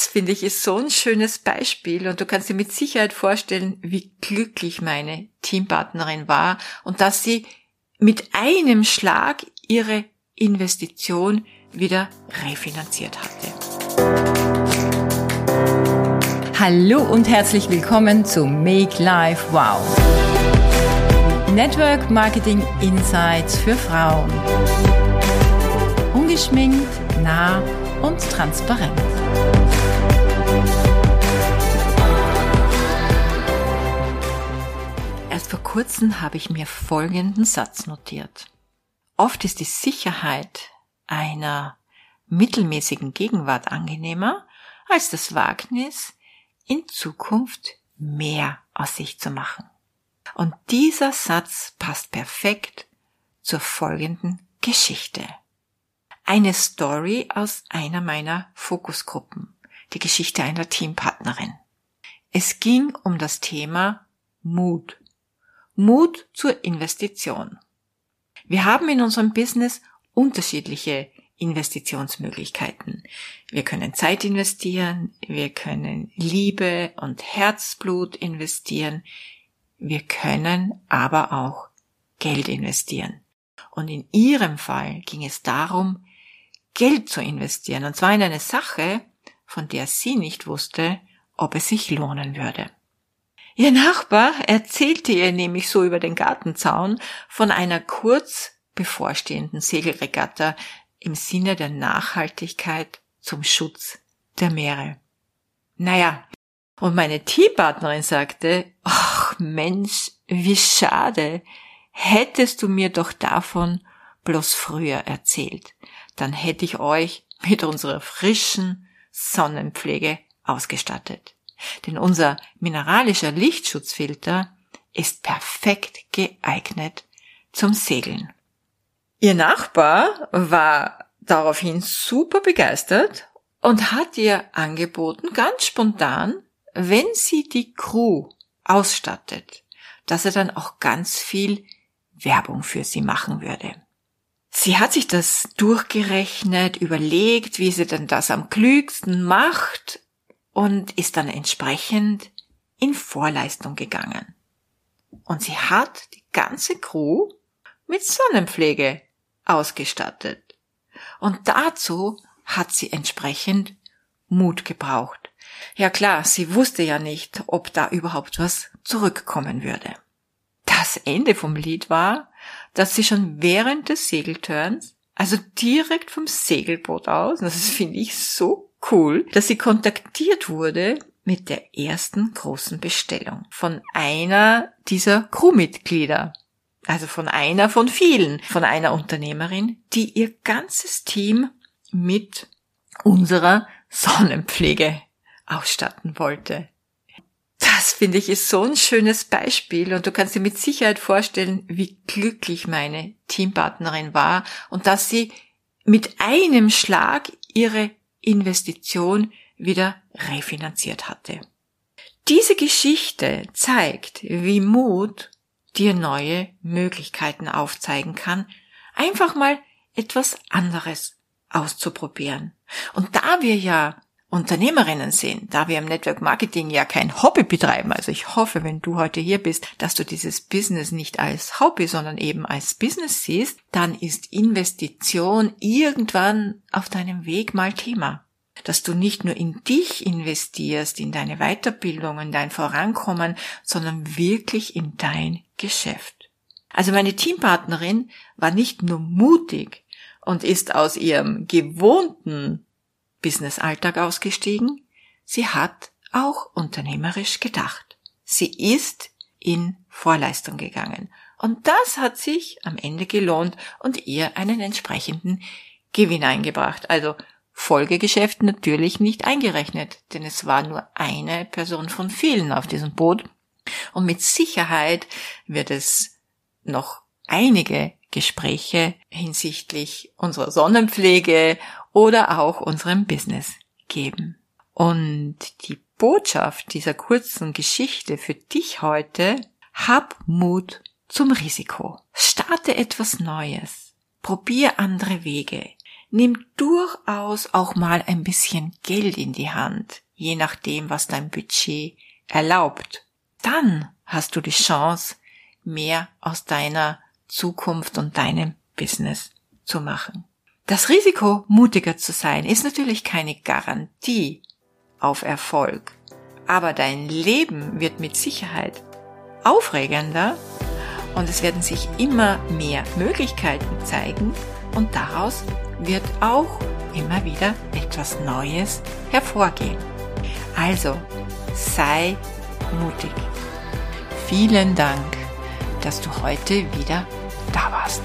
Das finde ich ist so ein schönes Beispiel und du kannst dir mit Sicherheit vorstellen, wie glücklich meine Teampartnerin war und dass sie mit einem Schlag ihre Investition wieder refinanziert hatte. Hallo und herzlich willkommen zu Make Life Wow. Network Marketing Insights für Frauen. Ungeschminkt, nah und transparent. Kurzem habe ich mir folgenden Satz notiert. Oft ist die Sicherheit einer mittelmäßigen Gegenwart angenehmer als das Wagnis, in Zukunft mehr aus sich zu machen. Und dieser Satz passt perfekt zur folgenden Geschichte. Eine Story aus einer meiner Fokusgruppen, die Geschichte einer Teampartnerin. Es ging um das Thema Mut. Mut zur Investition. Wir haben in unserem Business unterschiedliche Investitionsmöglichkeiten. Wir können Zeit investieren, wir können Liebe und Herzblut investieren, wir können aber auch Geld investieren. Und in ihrem Fall ging es darum, Geld zu investieren, und zwar in eine Sache, von der sie nicht wusste, ob es sich lohnen würde. Ihr Nachbar erzählte ihr nämlich so über den Gartenzaun von einer kurz bevorstehenden Segelregatta im Sinne der Nachhaltigkeit zum Schutz der Meere. Naja, und meine Teampartnerin sagte, ach Mensch, wie schade, hättest du mir doch davon bloß früher erzählt, dann hätte ich euch mit unserer frischen Sonnenpflege ausgestattet. Denn unser mineralischer Lichtschutzfilter ist perfekt geeignet zum Segeln. Ihr Nachbar war daraufhin super begeistert und hat ihr angeboten, ganz spontan, wenn sie die Crew ausstattet, dass er dann auch ganz viel Werbung für sie machen würde. Sie hat sich das durchgerechnet, überlegt, wie sie denn das am klügsten macht und ist dann entsprechend in Vorleistung gegangen. Und sie hat die ganze Crew mit Sonnenpflege ausgestattet. Und dazu hat sie entsprechend Mut gebraucht. Ja klar, sie wusste ja nicht, ob da überhaupt was zurückkommen würde. Das Ende vom Lied war, dass sie schon während des Segelturns, also direkt vom Segelboot aus, das finde ich so cool, dass sie kontaktiert wurde mit der ersten großen Bestellung von einer dieser Crewmitglieder. Also von einer von vielen, von einer Unternehmerin, die ihr ganzes Team mit unserer Sonnenpflege ausstatten wollte. Das finde ich ist so ein schönes Beispiel und du kannst dir mit Sicherheit vorstellen, wie glücklich meine Teampartnerin war und dass sie mit einem Schlag ihre Investition wieder refinanziert hatte. Diese Geschichte zeigt, wie Mut dir neue Möglichkeiten aufzeigen kann, einfach mal etwas anderes auszuprobieren. Und da wir ja Unternehmerinnen sind, da wir im Network Marketing ja kein Hobby betreiben, also ich hoffe, wenn du heute hier bist, dass du dieses Business nicht als Hobby, sondern eben als Business siehst, dann ist Investition irgendwann auf deinem Weg mal Thema dass du nicht nur in dich investierst, in deine Weiterbildung, in dein Vorankommen, sondern wirklich in dein Geschäft. Also meine Teampartnerin war nicht nur mutig und ist aus ihrem gewohnten Businessalltag ausgestiegen, sie hat auch unternehmerisch gedacht. Sie ist in Vorleistung gegangen. Und das hat sich am Ende gelohnt und ihr einen entsprechenden Gewinn eingebracht. Also Folgegeschäft natürlich nicht eingerechnet, denn es war nur eine Person von vielen auf diesem Boot. Und mit Sicherheit wird es noch einige Gespräche hinsichtlich unserer Sonnenpflege oder auch unserem Business geben. Und die Botschaft dieser kurzen Geschichte für dich heute, hab Mut zum Risiko. Starte etwas Neues. Probier andere Wege. Nimm durchaus auch mal ein bisschen Geld in die Hand, je nachdem, was dein Budget erlaubt. Dann hast du die Chance, mehr aus deiner Zukunft und deinem Business zu machen. Das Risiko, mutiger zu sein, ist natürlich keine Garantie auf Erfolg, aber dein Leben wird mit Sicherheit aufregender und es werden sich immer mehr Möglichkeiten zeigen und daraus wird auch immer wieder etwas Neues hervorgehen. Also sei mutig. Vielen Dank, dass du heute wieder da warst.